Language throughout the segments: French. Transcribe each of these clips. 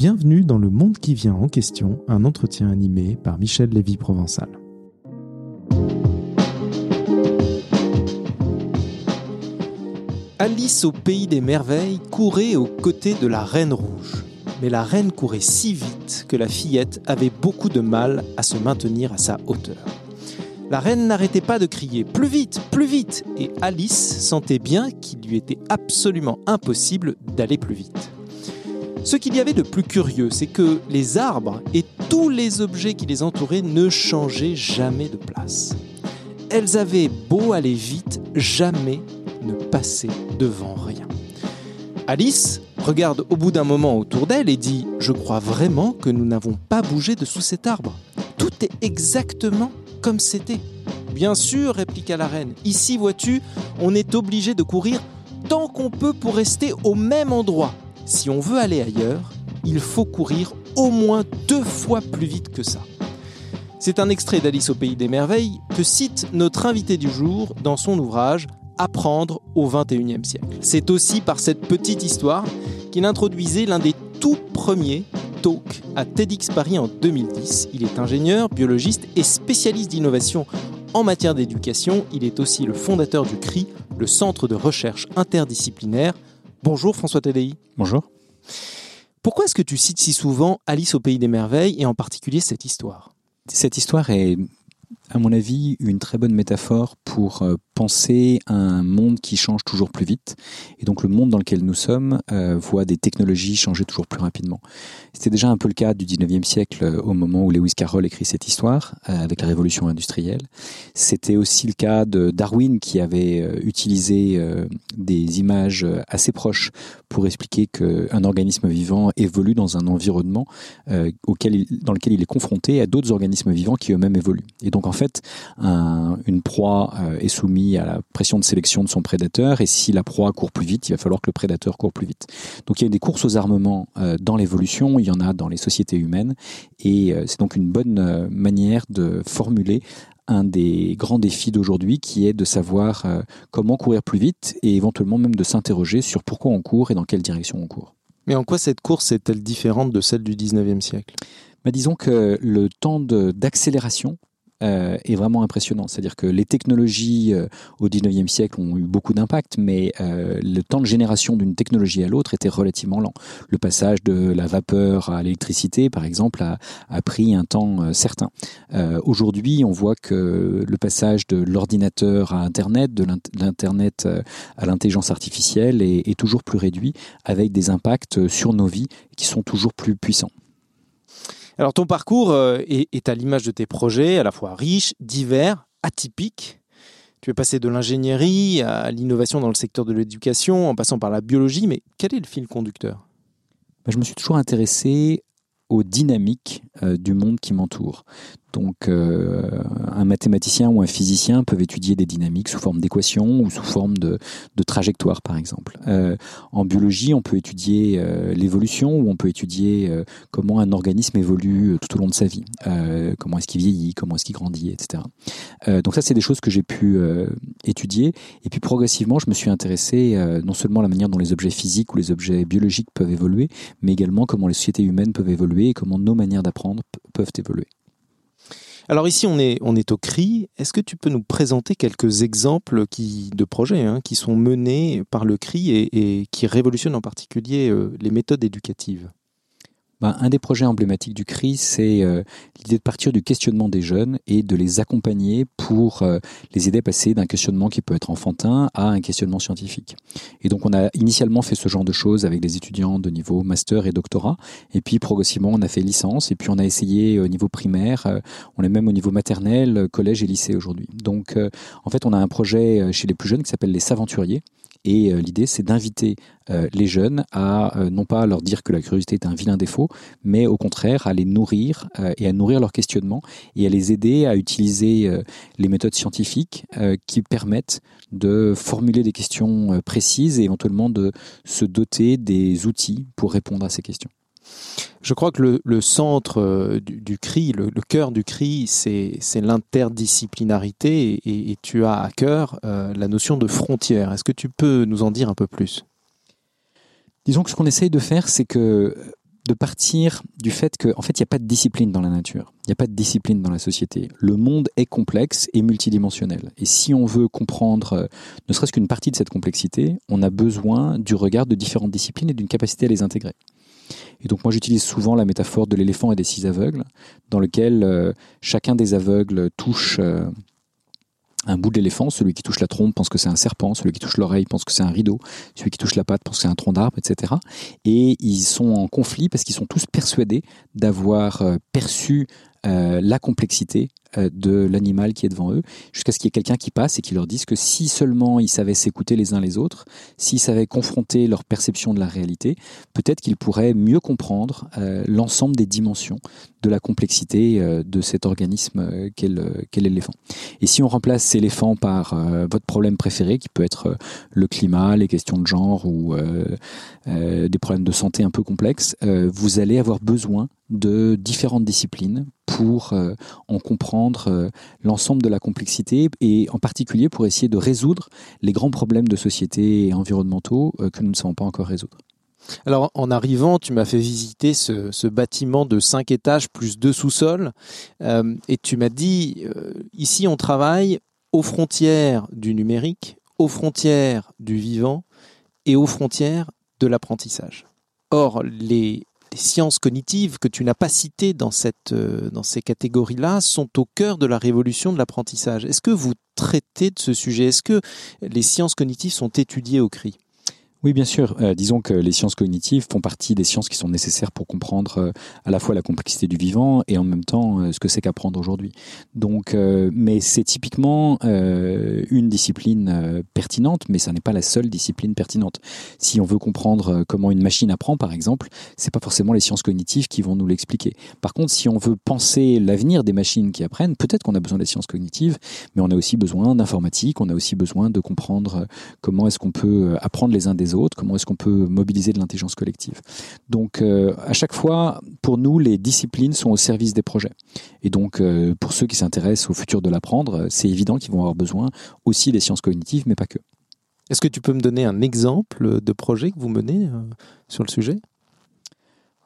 Bienvenue dans Le Monde qui vient en question, un entretien animé par Michel Lévy-Provençal. Alice au pays des merveilles courait aux côtés de la Reine Rouge. Mais la reine courait si vite que la fillette avait beaucoup de mal à se maintenir à sa hauteur. La reine n'arrêtait pas de crier ⁇ Plus vite, plus vite !⁇ et Alice sentait bien qu'il lui était absolument impossible d'aller plus vite. Ce qu'il y avait de plus curieux, c'est que les arbres et tous les objets qui les entouraient ne changeaient jamais de place. Elles avaient beau aller vite, jamais ne passaient devant rien. Alice regarde au bout d'un moment autour d'elle et dit ⁇ Je crois vraiment que nous n'avons pas bougé de sous cet arbre. Tout est exactement comme c'était. ⁇ Bien sûr, répliqua la reine. Ici, vois-tu, on est obligé de courir tant qu'on peut pour rester au même endroit. Si on veut aller ailleurs, il faut courir au moins deux fois plus vite que ça. C'est un extrait d'Alice au Pays des Merveilles que cite notre invité du jour dans son ouvrage Apprendre au XXIe siècle. C'est aussi par cette petite histoire qu'il introduisait l'un des tout premiers talks à TEDx Paris en 2010. Il est ingénieur, biologiste et spécialiste d'innovation en matière d'éducation. Il est aussi le fondateur du CRI, le Centre de recherche interdisciplinaire Bonjour François Tedei. Bonjour. Pourquoi est-ce que tu cites si souvent Alice au Pays des Merveilles et en particulier cette histoire? Cette histoire est, à mon avis, une très bonne métaphore pour euh, penser à un monde qui change toujours plus vite. Et donc le monde dans lequel nous sommes euh, voit des technologies changer toujours plus rapidement. C'était déjà un peu le cas du 19e siècle euh, au moment où Lewis Carroll écrit cette histoire avec la révolution industrielle. C'était aussi le cas de Darwin qui avait utilisé des images assez proches pour expliquer qu'un organisme vivant évolue dans un environnement auquel dans lequel il est confronté à d'autres organismes vivants qui eux-mêmes évoluent. Et donc en fait, un, une proie est soumise à la pression de sélection de son prédateur et si la proie court plus vite, il va falloir que le prédateur court plus vite. Donc il y a des courses aux armements euh, dans l'évolution, il y en a dans les sociétés humaines et euh, c'est donc une bonne euh, manière de formuler un des grands défis d'aujourd'hui qui est de savoir comment courir plus vite et éventuellement même de s'interroger sur pourquoi on court et dans quelle direction on court. Mais en quoi cette course est-elle différente de celle du 19e siècle? Bah, Disons que le temps d'accélération euh, est vraiment impressionnant. C'est-à-dire que les technologies euh, au 19e siècle ont eu beaucoup d'impact, mais euh, le temps de génération d'une technologie à l'autre était relativement lent. Le passage de la vapeur à l'électricité, par exemple, a, pris un temps certain. Aujourd'hui, on voit que le passage de l'ordinateur à Internet, de l'Internet à l'intelligence artificielle est toujours plus réduit, avec des impacts sur nos vies qui sont toujours plus puissants. Alors ton parcours euh, est, à l'image de tes projets, à la fois riches, divers, atypiques. Tu es passé de l'ingénierie à l'innovation dans le secteur de l'éducation, en passant par la biologie, mais quel est le fil conducteur? Bah, Je me suis toujours intéressé aux dynamiques euh, du monde qui m'entoure. Donc, euh, un mathématicien ou un physicien peuvent étudier des dynamiques sous forme d'équations ou sous forme de, trajectoires, par exemple. Euh, en biologie, on peut étudier euh, l'évolution ou on peut étudier euh, comment un organisme évolue tout au long de sa vie, comment est-ce qu'il vieillit, comment est-ce qu'il grandit, etc. donc ça, c'est des choses que j'ai pu étudier. Et puis progressivement, je me suis intéressé non seulement à la manière dont les objets physiques ou les objets biologiques peuvent évoluer, mais également comment les sociétés humaines peuvent évoluer et comment nos manières d'apprendre peuvent évoluer. Alors ici, on est, on est au CRI. Est-ce que tu peux nous présenter quelques exemples de projets hein, qui sont menés par le CRI et, qui révolutionnent en particulier euh, les méthodes éducatives? Ben, un des projets emblématiques du CRI, c'est euh, l'idée de partir du questionnement des jeunes et de les accompagner pour euh, les aider à passer d'un questionnement qui peut être enfantin à un questionnement scientifique. Et donc on a initialement fait ce genre de choses avec des étudiants de niveau master et doctorat, et puis progressivement on a fait licence, et puis on a essayé au niveau primaire, euh, on est même au niveau maternel, collège et lycée aujourd'hui. Donc en fait on a un projet chez les plus jeunes qui s'appelle les Saventuriers, et euh, l'idée, c'est d'inviter euh, les jeunes à euh, non pas leur dire que la curiosité est un vilain défaut, mais au contraire à les nourrir et à nourrir leur questionnement et à les aider à utiliser les méthodes scientifiques qui permettent de formuler des questions précises et éventuellement de se doter des outils pour répondre à ces questions. Je crois que le, centre euh, du, CRI, le, cœur du CRI, c'est l'interdisciplinarité et, tu as à cœur euh, la notion de frontière. Est-ce que tu peux nous en dire un peu plus? Disons que ce qu'on essaye de faire, c'est que de partir du fait qu'en en fait, il n'y a pas de discipline dans la nature, il n'y a pas de discipline dans la société. Le monde est complexe et multidimensionnel. Et si on veut comprendre euh, ne serait-ce qu'une partie de cette complexité, on a besoin du regard de différentes disciplines et d'une capacité à les intégrer. Et donc moi j'utilise souvent la métaphore de l'éléphant et des six aveugles, dans lequel euh, chacun des aveugles touche euh, un bout de l'éléphant, celui qui touche la trompe pense que c'est un serpent, celui qui touche l'oreille pense que c'est un rideau, celui qui touche la patte pense que c'est un tronc d'arbre, etc. Et ils sont en conflit parce qu'ils sont tous persuadés d'avoir euh, perçu euh, la complexité euh, de l'animal qui est devant eux, jusqu'à ce qu'il y ait quelqu'un qui passe et qui leur dise que si seulement ils savaient s'écouter les uns les autres, s'ils savaient confronter leur perception de la réalité, peut-être qu'ils pourraient mieux comprendre euh, l'ensemble des dimensions de la complexité de cet organisme qu'est l'éléphant. Et si on remplace cet éléphant par votre problème préféré, qui peut être le climat, les questions de genre ou des problèmes de santé un peu complexes, vous allez avoir besoin de différentes disciplines pour euh, en comprendre euh, l'ensemble de la complexité et en particulier pour essayer de résoudre les grands problèmes de société et environnementaux euh, que nous ne savons pas encore résoudre. Alors en arrivant, tu m'as fait visiter ce, bâtiment de 5 étages plus deux sous-sols et tu m'as dit, ici on travaille aux frontières du numérique, aux frontières du vivant et aux frontières de l'apprentissage. Or, les les sciences cognitives que tu n'as pas citées dans, cette, euh, dans ces catégories-là sont au cœur de la révolution de l'apprentissage. Est-ce que vous traitez de ce sujet? Est-ce que les sciences cognitives sont étudiées au CRI? Oui, bien sûr. Euh, disons que les sciences cognitives font partie des sciences qui sont nécessaires pour comprendre euh, à la fois la complexité du vivant et en même temps euh, ce que c'est qu'apprendre aujourd'hui. Donc, mais c'est typiquement une discipline pertinente, mais ça n'est pas la seule discipline pertinente. Si on veut comprendre comment une machine apprend, par exemple, c'est pas forcément les sciences cognitives qui vont nous l'expliquer. Par contre, si on veut penser l'avenir des machines qui apprennent, peut-être qu'on a besoin des sciences cognitives, mais on a aussi besoin d'informatique, on a aussi besoin de comprendre comment est-ce qu'on peut apprendre les uns des autres, comment est-ce qu'on peut mobiliser de l'intelligence collective. Donc euh, à chaque fois, pour nous, les disciplines sont au service des projets. Et donc euh, pour ceux qui s'intéressent au futur de l'apprendre, c'est évident qu'ils vont avoir besoin aussi des sciences cognitives, mais pas que. Est-ce que tu peux me donner un exemple de projet que vous menez euh, sur le sujet?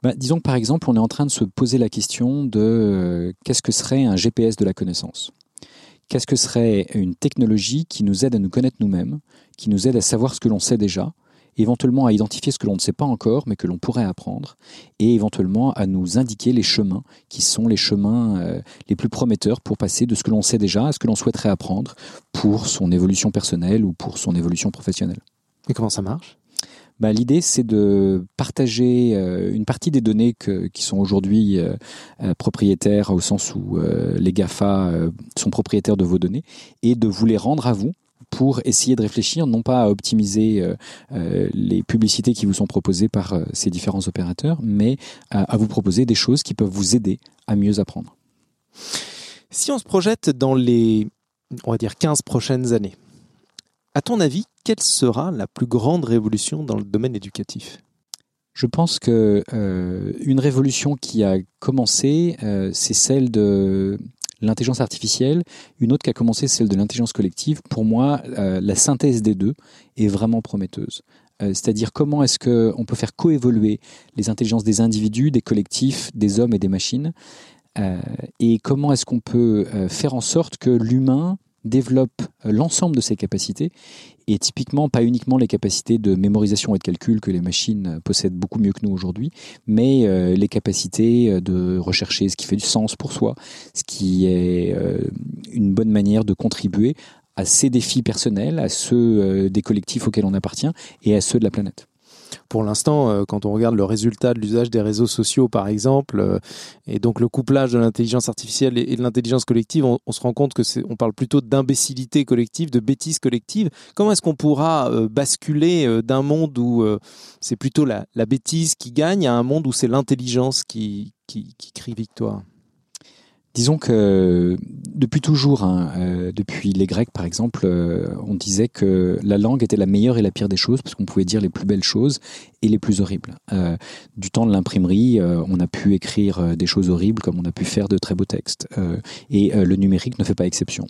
Bah, disons que par exemple, on est en train de se poser la question de qu'est-ce que serait un GPS de la connaissance? Qu'est-ce que serait une technologie qui nous aide à nous connaître nous-mêmes, qui nous aide à savoir ce que l'on sait déjà, éventuellement à identifier ce que l'on ne sait pas encore, mais que l'on pourrait apprendre, et éventuellement à nous indiquer les chemins qui sont les chemins euh, les plus prometteurs pour passer de ce que l'on sait déjà à ce que l'on souhaiterait apprendre pour son évolution personnelle ou pour son évolution professionnelle. Et comment ça marche? Bah, L'idée, c'est de partager euh, une partie des données qui sont aujourd'hui euh, propriétaires, au sens où les GAFA sont propriétaires de vos données, et de vous les rendre à vous pour essayer de réfléchir, non pas à optimiser euh, euh, les publicités qui vous sont proposées par euh, ces différents opérateurs, mais à, vous proposer des choses qui peuvent vous aider à mieux apprendre. Si on se projette dans les, on va dire, 15 prochaines années, à ton avis, quelle sera la plus grande révolution dans le domaine éducatif? Je pense que une révolution qui a commencé, c'est celle de l'intelligence artificielle. Une autre qui a commencé, celle de l'intelligence collective. Pour moi, euh, la synthèse des deux est vraiment prometteuse. Euh, c'est-à-dire comment est-ce qu'on peut faire coévoluer les intelligences des individus, des collectifs, des hommes et des machines, euh, et comment est-ce qu'on peut faire en sorte que l'humain développe l'ensemble de ses capacités et typiquement pas uniquement les capacités de mémorisation et de calcul que les machines possèdent beaucoup mieux que nous aujourd'hui, mais euh, les capacités euh, de rechercher ce qui fait du sens pour soi, ce qui est euh, une bonne manière de contribuer à ces défis personnels, à ceux des collectifs auxquels on appartient et à ceux de la planète pour l'instant, euh, quand on regarde le résultat de l'usage des réseaux sociaux, par exemple, euh, et donc le couplage de l'intelligence artificielle et de l'intelligence collective, on, se rend compte que c'est, on parle plutôt d'imbécilité collective, de bêtise collective. Comment est-ce qu'on pourra euh, basculer d'un monde où c'est plutôt la, bêtise qui gagne à un monde où c'est l'intelligence qui crie victoire? Disons que depuis toujours, hein, euh, depuis les Grecs par exemple, euh, on disait que la langue était la meilleure et la pire des choses parce qu'on pouvait dire les plus belles choses et les plus horribles. Euh, du temps de l'imprimerie, on a pu écrire des choses horribles comme on a pu faire de très beaux textes. et le numérique ne fait pas exception.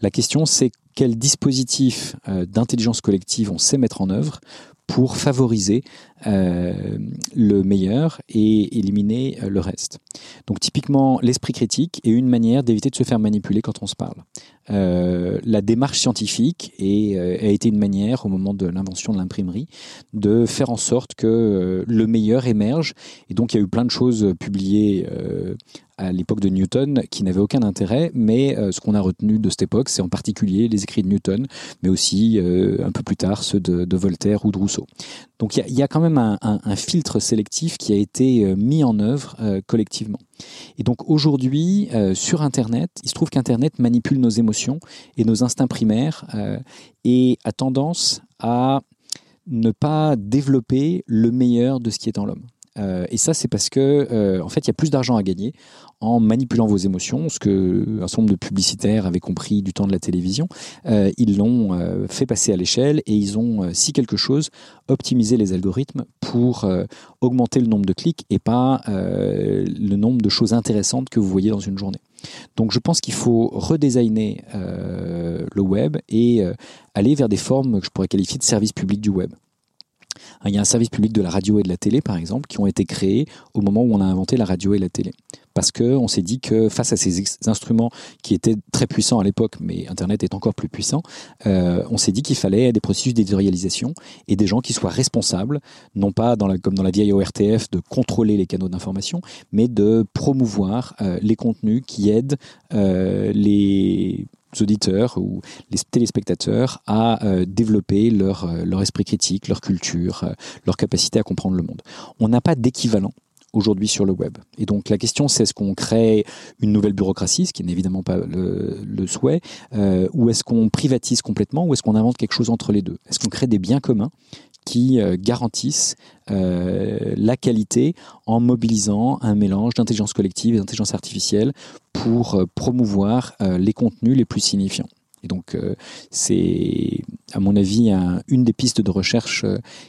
La question c'est quel dispositif d'intelligence collective on sait mettre en œuvre pour favoriser le meilleur et éliminer le reste. Donc typiquement, l'esprit critique est une manière d'éviter de se faire manipuler quand on se parle. la démarche scientifique est, a été une manière, au moment de l'invention de l'imprimerie, de faire en sorte que le meilleur émerge. Et donc il y a eu plein de choses publiées à l'époque de Newton qui n'avait aucun intérêt, mais euh, ce qu'on a retenu de cette époque, c'est en particulier les écrits de Newton, mais aussi euh, un peu plus tard ceux de, Voltaire ou de Rousseau. Donc il y, a quand même un, filtre sélectif qui a été euh, mis en œuvre collectivement. Et donc aujourd'hui, sur Internet, il se trouve qu'Internet manipule nos émotions et nos instincts primaires et a tendance à ne pas développer le meilleur de ce qui est en l'homme. Et ça, c'est parce que, en fait, il y a plus d'argent à gagner en manipulant vos émotions, ce que un certain nombre de publicitaires avaient compris du temps de la télévision. Euh, ils l'ont euh, fait passer à l'échelle et ils ont, euh, si quelque chose, optimisé les algorithmes pour augmenter le nombre de clics et pas le nombre de choses intéressantes que vous voyez dans une journée. Donc je pense qu'il faut redesigner le web et aller vers des formes que je pourrais qualifier de services publics du web. Il y a un service public de la radio et de la télé, par exemple, qui ont été créés au moment où on a inventé la radio et la télé. Parce qu'on s'est dit que face à ces instruments qui étaient très puissants à l'époque, mais Internet est encore plus puissant, euh, on s'est dit qu'il fallait des processus d'éditorialisation et des gens qui soient responsables, non pas dans la, comme dans la vieille ORTF de contrôler les canaux d'information, mais de promouvoir euh, les contenus qui aident euh, les auditeurs ou les téléspectateurs à euh, développer leur, euh, leur esprit critique, leur culture, euh, leur capacité à comprendre le monde. On n'a pas d'équivalent aujourd'hui sur le web. Et donc la question c'est est-ce qu'on crée une nouvelle bureaucratie, ce qui n'est évidemment pas le, le souhait, ou est-ce qu'on privatise complètement, ou est-ce qu'on invente quelque chose entre les deux? Est-ce qu'on crée des biens communs qui garantissent la qualité en mobilisant un mélange d'intelligence collective et d'intelligence artificielle pour euh, promouvoir euh, les contenus les plus signifiants. Et donc, euh, c'est, à mon avis, une des pistes de recherche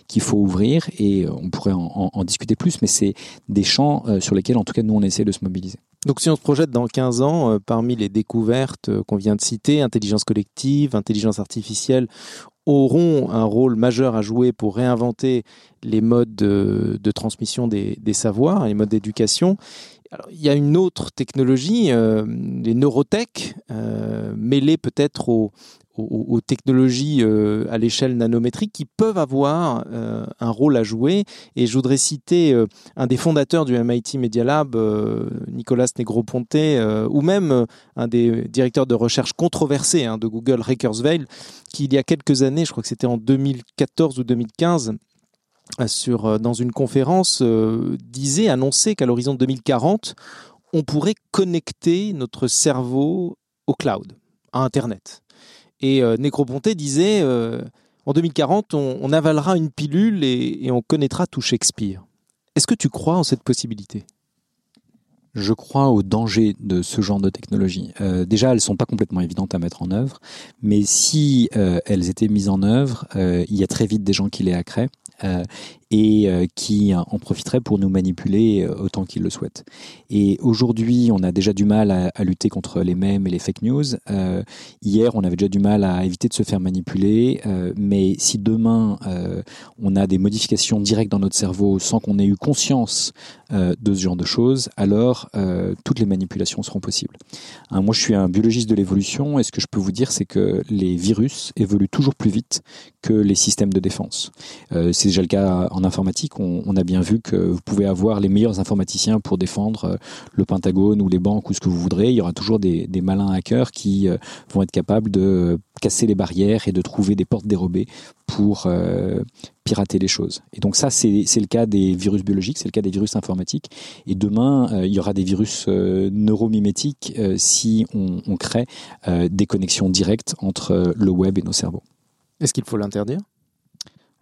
qu'il faut ouvrir et on pourrait en, discuter plus, mais c'est des champs sur lesquels, en tout cas, nous, on essaie de se mobiliser. Donc, si on se projette dans 15 ans, parmi les découvertes qu'on vient de citer, intelligence collective, intelligence artificielle, auront un rôle majeur à jouer pour réinventer les modes de, transmission des, savoirs, les modes d'éducation. Il y a une autre technologie, euh, les neurotech, euh, mêlées peut-être aux, technologies euh, à l'échelle nanométrique qui peuvent avoir un rôle à jouer. Et je voudrais citer un des fondateurs du MIT Media Lab, Nicolas Negroponte, ou même un des directeurs de recherche controversés hein, de Google, Kurzweil, qui il y a quelques années, je crois que c'était en 2014 ou 2015, sur, euh, dans une conférence, euh, disait, annonçait qu'à l'horizon 2040, on pourrait connecter notre cerveau au cloud, à Internet. Et euh, Necroponte disait, en 2040, on, avalera une pilule et, on connaîtra tout Shakespeare. Est-ce que tu crois en cette possibilité? Je crois au danger de ce genre de technologie. Euh, déjà, elles sont pas complètement évidentes à mettre en œuvre, mais si euh, elles étaient mises en œuvre, euh, il y a très vite des gens qui les hackeraient et qui en profiteraient pour nous manipuler autant qu'ils le souhaitent. Et aujourd'hui, on a déjà du mal à, lutter contre les mèmes et les fake news. hier, on avait déjà du mal à éviter de se faire manipuler, mais si demain on a des modifications directes dans notre cerveau sans qu'on ait eu conscience de ce genre de choses, alors euh, toutes les manipulations seront possibles. Hein, moi, je suis un biologiste de l'évolution et ce que je peux vous dire, c'est que les virus évoluent toujours plus vite que les systèmes de défense. Euh, c'est déjà le cas en informatique. On, a bien vu que vous pouvez avoir les meilleurs informaticiens pour défendre euh, le Pentagone ou les banques ou ce que vous voudrez. Il y aura toujours des, malins hackers qui vont être capables de casser les barrières et de trouver des portes dérobées pour euh, pirater les choses. Et donc ça, c'est le cas des virus biologiques, c'est le cas des virus informatiques. Et demain, euh, il y aura des virus euh, neuromimétiques si on, on crée des connexions directes entre le web et nos cerveaux. Est-ce qu'il faut l'interdire?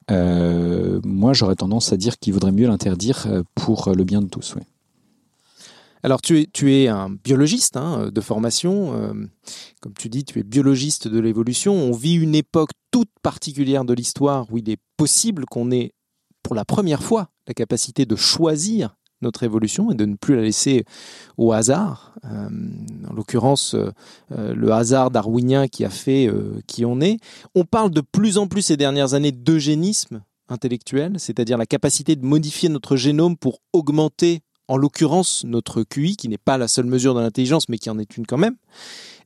Moi, j'aurais tendance à dire qu'il vaudrait mieux l'interdire pour le bien de tous. Alors tu es, tu es un biologiste hein, de formation, euh, comme tu dis, tu es biologiste de l'évolution. On vit une époque toute particulière de l'histoire où il est possible qu'on ait pour la première fois la capacité de choisir notre évolution et de ne plus la laisser au hasard. Euh, en l'occurrence, euh, le hasard darwinien qui a fait qui on est. On parle de plus en plus ces dernières années d'eugénisme intellectuelle, c'est-à-dire la capacité de modifier notre génome pour augmenter, en l'occurrence, notre QI, qui n'est pas la seule mesure de l'intelligence, mais qui en est une quand même.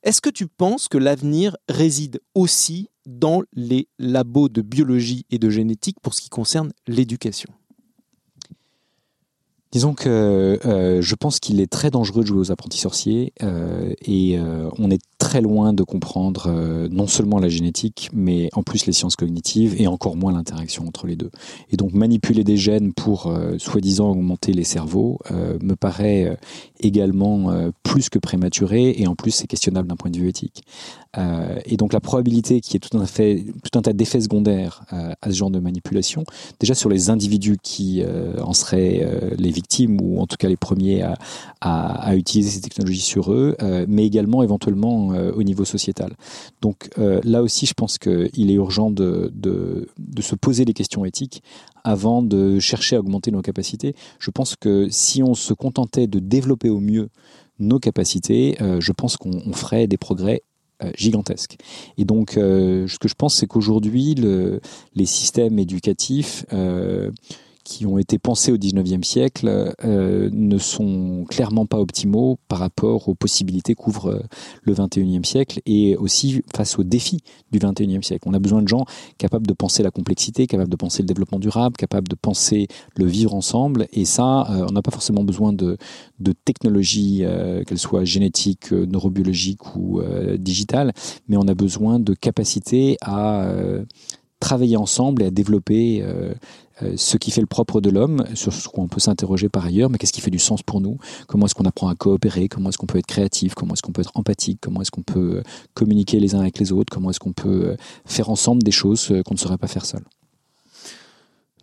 Est-ce que tu penses que l'avenir réside aussi dans les labos de biologie et de génétique pour ce qui concerne l'éducation? Disons que euh, je pense qu'il est très dangereux de jouer aux apprentis sorciers euh, et euh, on est très loin de comprendre euh, non seulement la génétique, mais en plus les sciences cognitives et encore moins l'interaction entre les deux. Et donc manipuler des gènes pour euh, soi-disant augmenter les cerveaux euh, me paraît également plus que prématuré et en plus c'est questionnable d'un point de vue éthique. Et donc la probabilité qu'il y ait tout un, tout un tas d'effets secondaires à ce genre de manipulation, déjà sur les individus qui en seraient les victimes ou en tout cas les premiers à, utiliser ces technologies sur eux, mais également éventuellement euh, au niveau sociétal. Donc euh, là aussi, je pense qu'il est urgent de, de, se poser des questions éthiques avant de chercher à augmenter nos capacités. Je pense que si on se contentait de développer au mieux nos capacités, euh, je pense qu'on ferait des progrès gigantesques. Et donc, ce que je pense, c'est qu'aujourd'hui, le, les systèmes éducatifs qui ont été pensés au 19e siècle euh, ne sont clairement pas optimaux par rapport aux possibilités qu'ouvre euh, le 21e siècle et aussi face aux défis du 21e siècle. On a besoin de gens capables de penser la complexité, capables de penser le développement durable, capables de penser le vivre ensemble et ça, euh, on n'a pas forcément besoin de, technologies, qu'elles soient génétiques, neurobiologiques ou digitales, mais on a besoin de capacités à travailler ensemble et à développer ce qui fait le propre de l'homme, sur ce qu'on peut s'interroger par ailleurs, mais qu'est-ce qui fait du sens pour nous? Comment est-ce qu'on apprend à coopérer? Comment est-ce qu'on peut être créatif? Comment est-ce qu'on peut être empathique? Comment est-ce qu'on peut euh, communiquer les uns avec les autres? Comment est-ce qu'on peut faire ensemble des choses qu'on ne saurait pas faire seul?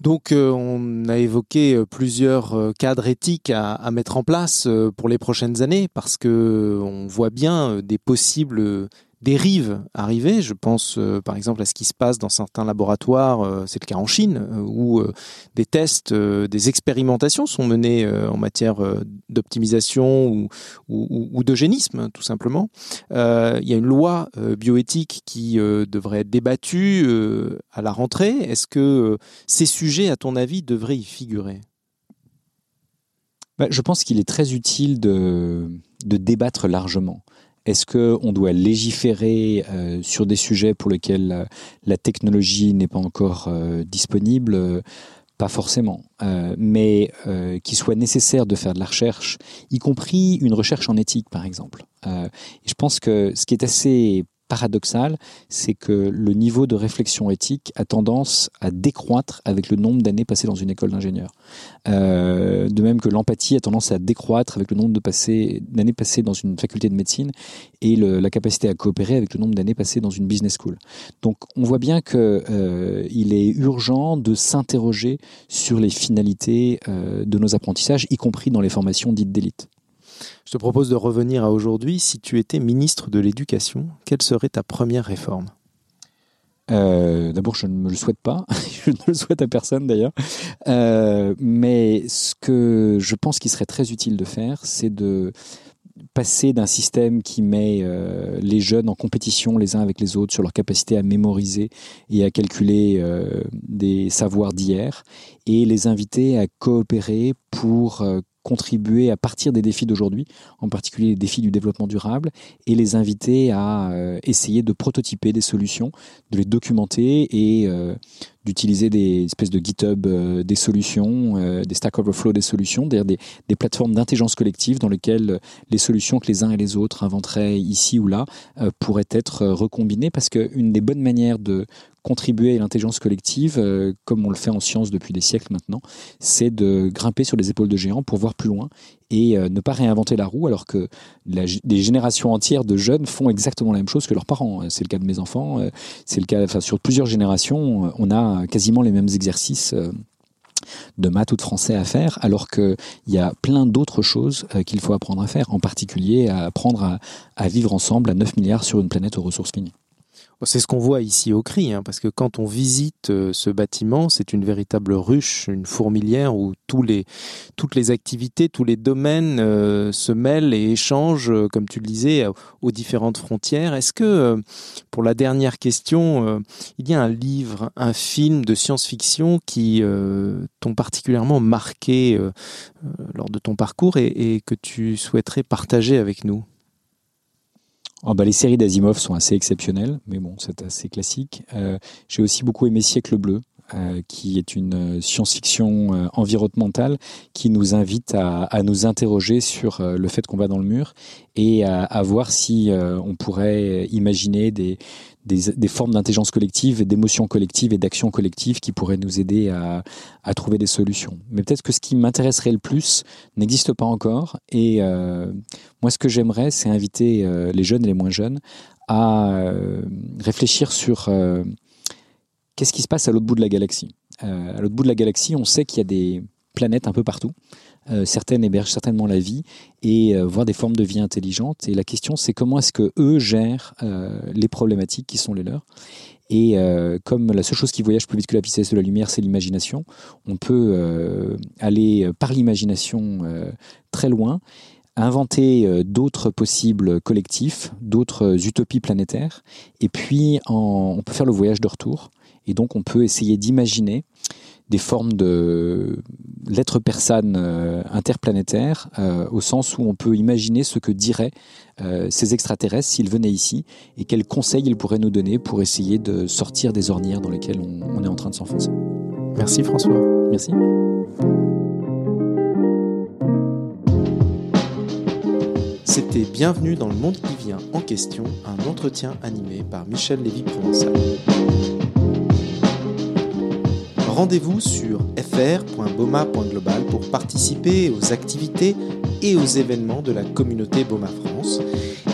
Donc, on a évoqué plusieurs cadres éthiques à, à, mettre en place pour les prochaines années, parce que on voit bien des possibles dérives arriver. Je pense euh, par exemple à ce qui se passe dans certains laboratoires, euh, c'est le cas en Chine, euh, où des tests, des expérimentations sont menées en matière d'optimisation ou, d'eugénisme, tout simplement. il y a une loi bioéthique qui devrait être débattue à la rentrée. Est-ce que ces sujets, à ton avis, devraient y figurer? Bah, Je pense qu'il est très utile de débattre largement. Est-ce qu'on doit légiférer euh, sur des sujets pour lesquels euh, la technologie n'est pas encore euh, disponible? Pas forcément. mais qu'il soit nécessaire de faire de la recherche, y compris une recherche en éthique, par exemple. je pense que ce qui est assez paradoxal, c'est que le niveau de réflexion éthique a tendance à décroître avec le nombre d'années passées dans une école d'ingénieur. Euh, de même que l'empathie a tendance à décroître avec le nombre d'années passées dans une faculté de médecine et le, la capacité à coopérer avec le nombre d'années passées dans une business school. Donc on voit bien qu'il euh, est urgent de s'interroger sur les finalités euh, de nos apprentissages, y compris dans les formations dites d'élite. Je te propose de revenir à aujourd'hui. Si tu étais ministre de l'Éducation, quelle serait ta première réforme? Euh, D'abord, je ne me le souhaite pas. je ne le souhaite à personne d'ailleurs. Euh, mais ce que je pense qu'il serait très utile de faire, c'est de passer d'un système qui met euh, les jeunes en compétition les uns avec les autres sur leur capacité à mémoriser et à calculer des savoirs d'hier et les inviter à coopérer pour contribuer à partir des défis d'aujourd'hui, en particulier les défis du développement durable, et les inviter à euh, essayer de prototyper des solutions, de les documenter et euh, d'utiliser des espèces de GitHub euh, des solutions, des Stack Overflow des solutions, des, des plateformes d'intelligence collective dans lesquelles les solutions que les uns et les autres inventeraient ici ou là pourraient être recombinées, parce qu'une des bonnes manières de contribuer à l'intelligence collective, euh, comme on le fait en science depuis des siècles maintenant, c'est de grimper sur les épaules de géants pour voir plus loin et euh, ne pas réinventer la roue, alors que des générations entières de jeunes font exactement la même chose que leurs parents. C'est le cas de mes enfants, euh, c'est le cas, enfin, sur plusieurs générations, on a quasiment les mêmes exercices de maths ou de français à faire, alors qu'il y a plein d'autres choses qu'il faut apprendre à faire, en particulier à apprendre à, vivre ensemble à 9 milliards sur une planète aux ressources finies. C'est ce qu'on voit ici au CRI, hein, parce que quand on visite euh, ce bâtiment, c'est une véritable ruche, une fourmilière où toutes les activités, tous les domaines euh, se mêlent et échangent, euh, comme tu le disais, aux différentes frontières. Est-ce que, pour la dernière question, il y a un livre, un film de science-fiction qui t'ont particulièrement marqué lors de ton parcours et que tu souhaiterais partager avec nous? Oh bah les séries d'Asimov sont assez exceptionnelles, mais bon, c'est assez classique. Euh, J'ai aussi beaucoup aimé Siècle bleu, euh, qui est une science-fiction euh, environnementale qui nous invite à, nous interroger sur le fait qu'on va dans le mur et à voir si on pourrait imaginer des, des, formes d'intelligence collective, d'émotions collectives et d'actions collectives qui pourraient nous aider à, trouver des solutions. Mais peut-être que ce qui m'intéresserait le plus n'existe pas encore. Et euh, moi, ce que j'aimerais, c'est inviter euh, les jeunes et les moins jeunes à euh, réfléchir sur qu'est-ce qui se passe à l'autre bout de la galaxie. à l'autre bout de la galaxie, on sait qu'il y a des planètes un peu partout. Euh, certaines hébergent certainement la vie et euh, voir des formes de vie intelligentes. Et la question, c'est comment est-ce que eux gèrent euh, les problématiques qui sont les leurs. Et comme la seule chose qui voyage plus vite que la vitesse de la lumière, c'est l'imagination, on peut aller par l'imagination très loin inventer d'autres possibles collectifs, d'autres utopies planétaires, et puis on peut faire le voyage de retour. Et donc on peut essayer d'imaginer des formes de l'être persane euh, interplanétaire, euh, au sens où on peut imaginer ce que diraient euh, ces extraterrestres s'ils venaient ici et quels conseils ils pourraient nous donner pour essayer de sortir des ornières dans lesquelles on, on est en train de s'enfoncer. Merci François. Merci. C'était Bienvenue dans le monde qui vient en question, un entretien animé par Michel Lévy-Provençal rendez-vous sur fr.boma.global pour participer aux activités et aux événements de la communauté Boma France.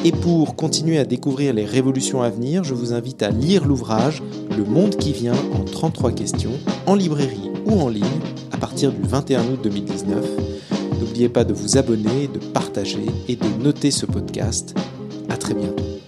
Et pour continuer à découvrir les révolutions à venir, je vous invite à lire l'ouvrage Le monde qui vient en 33 questions en librairie ou en ligne à partir du 21 août 2019. N'oubliez pas de vous abonner, de partager et de noter ce podcast. À très bientôt.